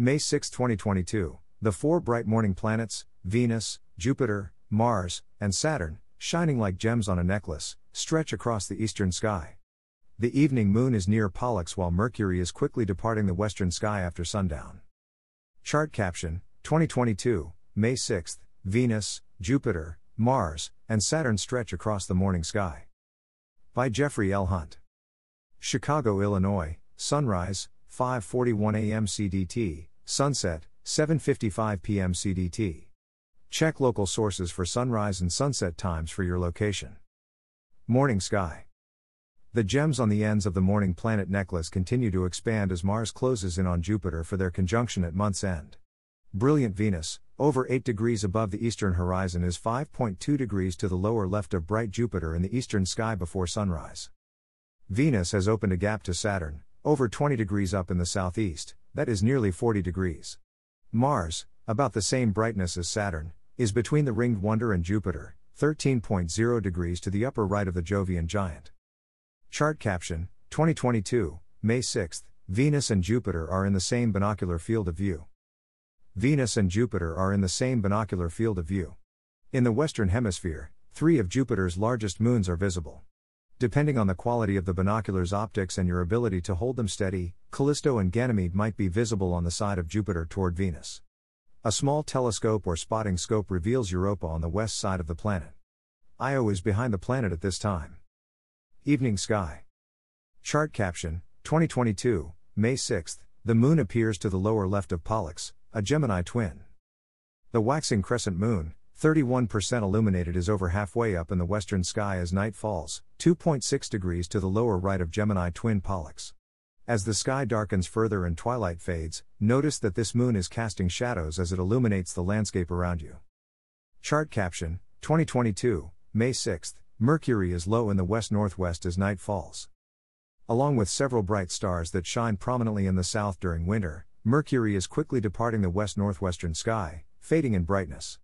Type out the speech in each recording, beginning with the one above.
May 6, 2022, the four bright morning planets, Venus, Jupiter, Mars, and Saturn, shining like gems on a necklace, stretch across the eastern sky. The evening moon is near Pollux while Mercury is quickly departing the western sky after sundown. Chart caption 2022, May 6, Venus, Jupiter, Mars, and Saturn stretch across the morning sky. By Jeffrey L. Hunt. Chicago, Illinois, sunrise, 5:41 a.m. CDT, sunset, 7:55 p.m. CDT. Check local sources for sunrise and sunset times for your location. Morning sky. The gems on the ends of the morning planet necklace continue to expand as Mars closes in on Jupiter for their conjunction at month's end. Brilliant Venus, over 8 degrees above the eastern horizon, is 5.2 degrees to the lower left of bright Jupiter in the eastern sky before sunrise. Venus has opened a gap to Saturn, over 20 degrees up in the southeast, that is nearly 40 degrees. Mars, about the same brightness as Saturn, is between the ringed wonder and Jupiter, 13.0 degrees to the upper right of the Jovian giant. Chart caption 2022, May 6, Venus and Jupiter are in the same binocular field of view. Venus and Jupiter are in the same binocular field of view. In the Western Hemisphere, three of Jupiter's largest moons are visible. Depending on the quality of the binocular's optics and your ability to hold them steady, Callisto and Ganymede might be visible on the side of Jupiter toward Venus. A small telescope or spotting scope reveals Europa on the west side of the planet. Io is behind the planet at this time. Evening sky. Chart caption 2022, May 6, the moon appears to the lower left of Pollux, a Gemini twin. The waxing crescent moon, 31% illuminated, is over halfway up in the western sky as night falls, 2.6 degrees to the lower right of Gemini twin Pollux. As the sky darkens further and twilight fades, notice that this moon is casting shadows as it illuminates the landscape around you. Chart caption 2022, May 6, Mercury is low in the west northwest as night falls. Along with several bright stars that shine prominently in the south during winter, Mercury is quickly departing the west northwestern sky, fading in brightness.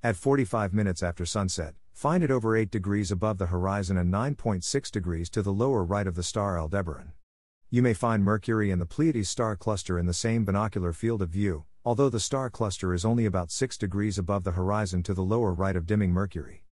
At 45 minutes after sunset, find it over 8 degrees above the horizon and 9.6 degrees to the lower right of the star Aldebaran. You may find Mercury and the Pleiades star cluster in the same binocular field of view, although the star cluster is only about 6 degrees above the horizon to the lower right of dimming Mercury.